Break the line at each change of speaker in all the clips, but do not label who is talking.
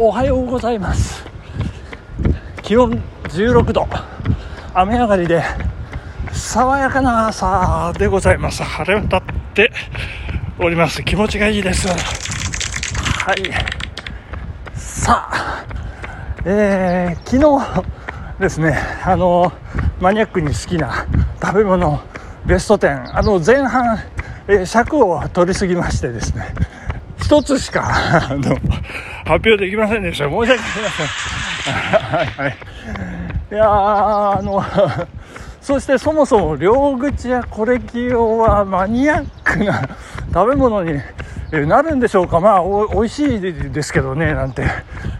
おはようございます。気温16度雨上がりで爽やかな朝でございます。晴れ渡っております。気持ちがいいですはい。さあえー、昨日ですねあのマニアックに好きな食べ物ベスト10あの前半、えー、尺を取りすぎましてですね。一つしかあの発表できませんでした。申し訳ありません。はい。はいいやあの そしてそもそも両口やコレキオはマニアックな食べ物になるんでしょうか。まあお美味しいですけどね。なんて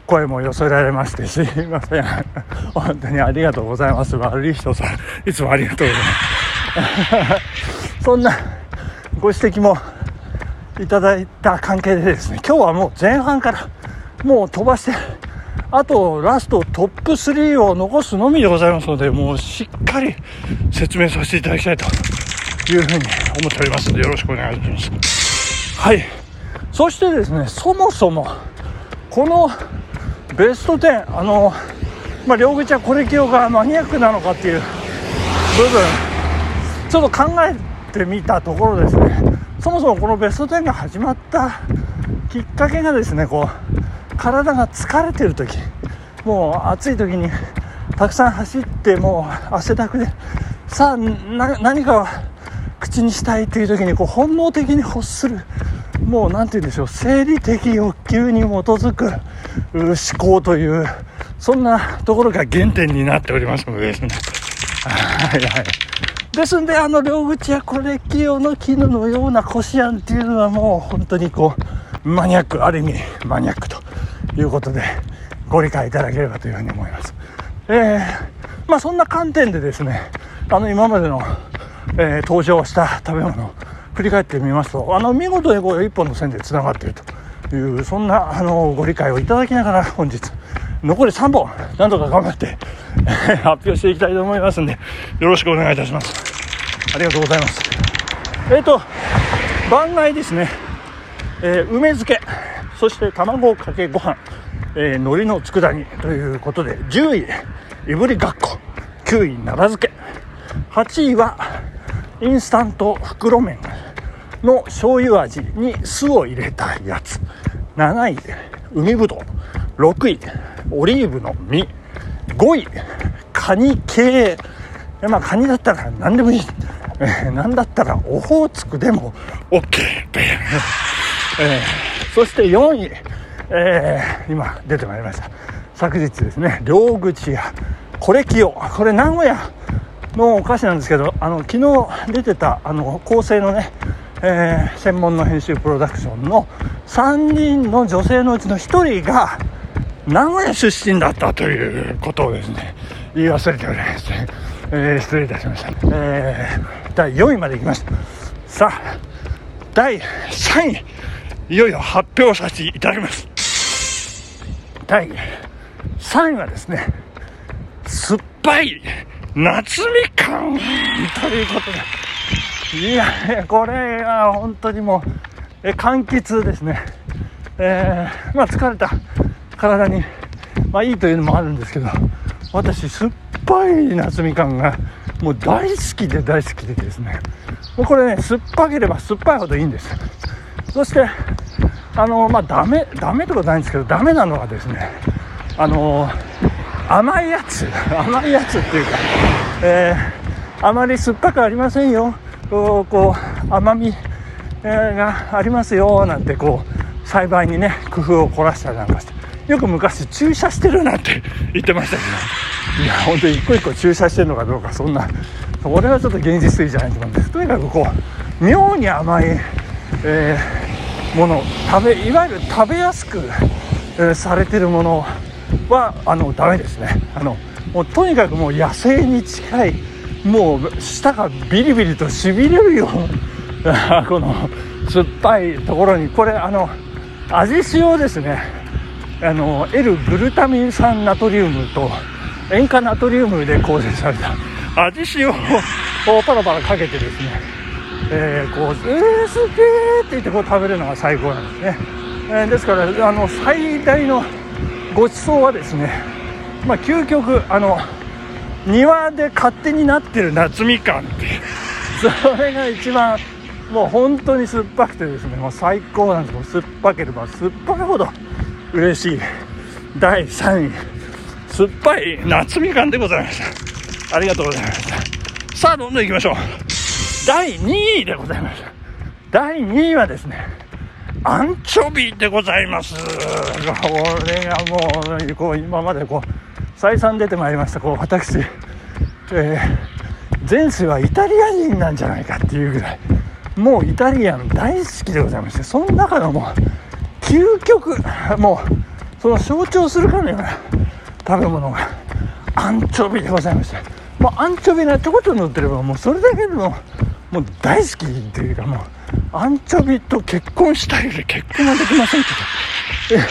声も寄せられましてすいません。本当にありがとうございます。悪い人さんいつもありがとうございます。そんなご指摘もいただいた関係でですね今日はもう前半からもう飛ばしてあとラストトップ3を残すのみでございますのでもうしっかり説明させていただきたいというふうに思っておりますのでよろしくお願いします。はい。そしてですねそもそもこのベスト10あのまあ、両口はコレキオがマニアックなのかっていう部分ちょっと考えてみたところですね。そもそもこのベスト10が始まったきっかけがですねこう体が疲れてる時もう暑い時にたくさん走ってもう汗だくでさあ何かを口にしたいという時にこう本能的に欲するもう何て言うんでしょう生理的欲求に基づく思考というそんなところが原点になっておりますのでですね。はいはい。ですんで、あの、両口やコレキオの絹のようなこしあんっていうのはもう本当にこう、マニアック、ある意味マニアックということで、ご理解いただければというふうに思います。えー、まあそんな観点でですね、あの、今までの、えー、登場した食べ物を振り返ってみますと、あの、見事にこう一本の線で繋がっているという、そんな、あの、ご理解をいただきながら本日、残り3本、なんとか頑張って 発表していきたいと思いますんで、よろしくお願いいたします。ありがとうございます。えっ、ー、と、番外ですね、え、梅漬け、そして卵かけご飯、えー、海苔の佃煮ということで、10位、いぶりがっこ、9位、奈良漬け、8位は、インスタント袋麺の醤油味に酢を入れたやつ、7位、海ぶどう、6位、オリーブの実、5位、カニ系、まあ、カニだったら何でもいい。えー、何だったらオホーツクでも OK という、えー、そして4位、えー、今出てまいりました。昨日ですね両口屋。これ清これ名古屋。のお菓子なんですけどあの昨日出てたあの構成のね、えー、専門の編集プロダクションの3人の女性のうちの1人が名古屋出身だったということをですね言い忘れておりますね、えー、失礼いたしました、えー第4位まで行きました。さあ第3位。いよいよ発表させていただきます。第3位はですね酸っぱい夏みかんということで。いやこれは本当にもうえ柑橘ですね。えー、まあ疲れた体にまあいいというのもあるんですけど私酸っぱい夏みかんがもう大好きで大好きでですね。もうこれね酸っぱければ酸っぱいほどいいんです。そしてあのまあダメダメとかないんですけどダメなのはですねあの甘いやつ 甘いやつっていうか、えー、あまり酸っぱくありませんよ。こうこう甘み、がありますよなんてこう栽培にね工夫を凝らしたりなんかして。よく昔注射してるなんて 言ってましたけどいや本当に一個一個注射してるのかどうかそんなそれはちょっと現実的じゃないと思うんです。とにかくこう妙に甘い、えー、もの食べいわゆる食べやすく、されてるものはあのダメですね。あのもうとにかくもう野生に近いもう舌がビリビリとしびれるような この酸っぱいところに。これあの味塩ですね。あの L グルタミン酸ナトリウムと塩化ナトリウムで構成された味塩をパラパラかけてですね、えー、こう「えー、すげー!」って言ってこう食べるのが最高なんですね、えー、ですからあの最大のごちそうはですねまあ究極あの庭で勝手になってる夏みかんっていう。それが一番もう本当に酸っぱくてですねもう最高なんです。酸っぱければ酸っぱいほど嬉しい。第3位。酸っぱい夏みかんでございました。ありがとうございました。さあどんどんいきましょう。第2位でございました第2位はですねアンチョビーでございます。これがもうこう今までこう再三出てまいりましたこう私、えー、前世はイタリア人なんじゃないかっていうぐらいもうイタリアン大好きでございましてその中のもう究極もうその象徴するかのような食べ物がアンチョビーでございましてもうアンチョビがちょこっと乗ってればもうそれだけでももう大好きっていうかもうアンチョビと結婚したいで結婚はできませんけ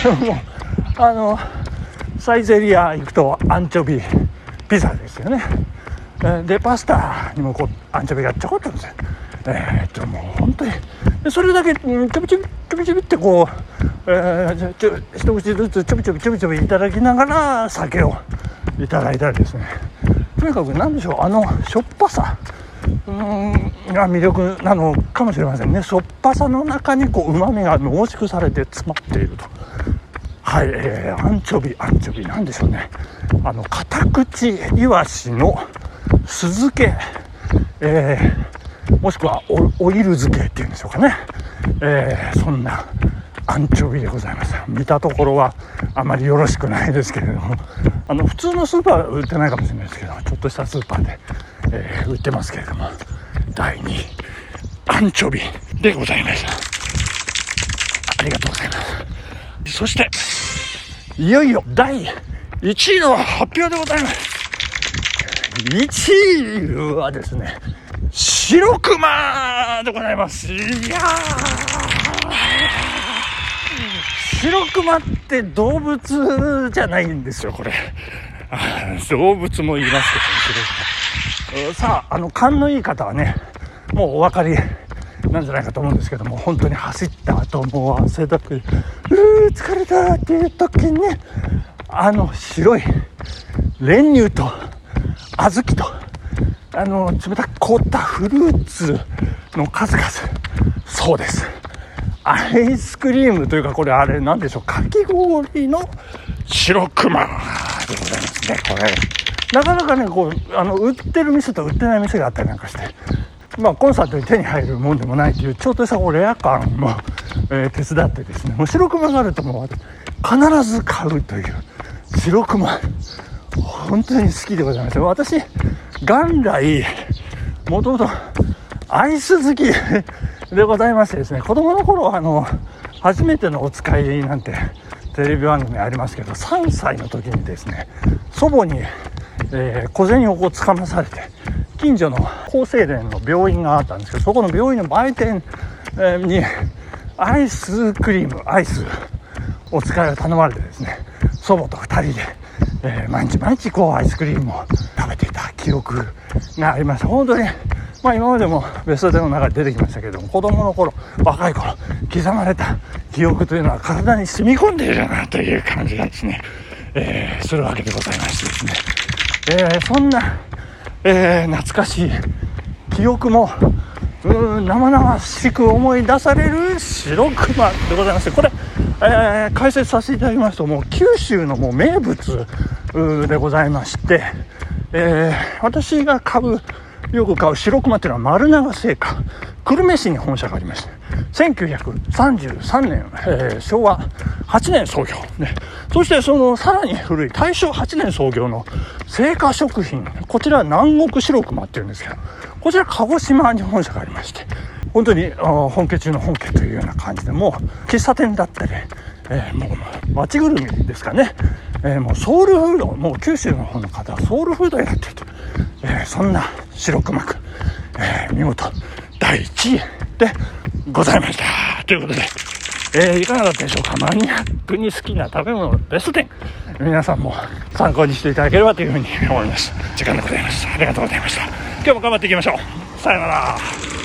ど。もうあのサイゼリア行くとアンチョビピザですよね。でパスタにもこうアンチョビがちょこっとですよえー、っともう本当に。それだけちょびちょびちょびちょびってこう、えー、ちょ一口ずつちょびちょびちょびちょびいただきながら酒をいただいたりですね。とにかく何でしょうあのしょっぱさ。うん。が魅力なのかもしれませんね。しょっぱさの中にこう旨みが濃縮されて詰まっていると。はい、えー、アンチョビアンチョビ。なんでしょうね。あのカタクチイワシの酢漬け、えー、もしくはオイル漬けっていうんでしょうかね、えー、そんなアンチョビでございます。見たところはあまりよろしくないですけれども。あの普通のスーパーは売ってないかもしれないですけどちょっとしたスーパーで、えー、売ってますけれども第2位アンチョビでございました。ありがとうございます。そしていよいよ第1位の発表でございます。1位はですね白熊でございます。いや白熊って動物じゃないんですよこれ。動物も言いますけど白熊。さああの勘のいい方はねもうお分かりなんじゃないかと思うんですけども本当に走った後もう汗だくうー疲れたっていう時にねあの白い練乳と小豆とあの冷たく凍ったフルーツの数々。そうです。アイスクリームというかこれあれなんでしょう？かき氷の白熊でございますねこれ。なかなかねこうあの売ってる店と売ってない店があったりなんかしてまあ、コンサートに手に入るもんでもないというちょっとしたレア感も、えー、手伝ってですねもう白熊があるともう必ず買うという白熊。本当に好きでございます。私元来もともとアイス好きでございましてですね子供の頃あの初めてのお使いなんてテレビ番組ありますけど3歳の時にですね祖母に、えー、小銭をこうつかまされて近所の厚生連の病院があったんですけどそこの病院の売店にアイスクリームアイスお使いを頼まれてですね祖母と2人で、えー、毎日毎日こうアイスクリームを食べていた記憶がありました本当にまあ今までもベスト10の中で出てきましたけれども子供の頃若い頃刻まれた記憶というのは体に染み込んでいるなという感じがですね、えー、するわけでございましてですね、えー、そんなえー、懐かしい記憶もうん生々しく思い出される白熊でございましてこれ、えー、解説させていただきますともう九州のもう名物でございまして、え、私が買うよく買う白熊っていうのは丸長製菓。久留米市に本社がありまして1933年、えー、昭和8年創業、ね、そしてそのさらに古い大正8年創業の製菓食品こちら南国白熊っていうんですけどこちら鹿児島に本社がありまして本当に本家中の本家というような感じでもう喫茶店だったり、えー、もう町ぐるみですかね、えー、もうソウルフードもう九州の方の方はソウルフードやってると、えー、そんな白熊く、え見事第1位でございました。ということでえ、いかがだったでしょうか。マニアックに好きな食べ物ベスト10皆さんも参考にしていただければというふうに思います。時間でございますありがとうございました。今日も頑張っていきましょう。さよなら。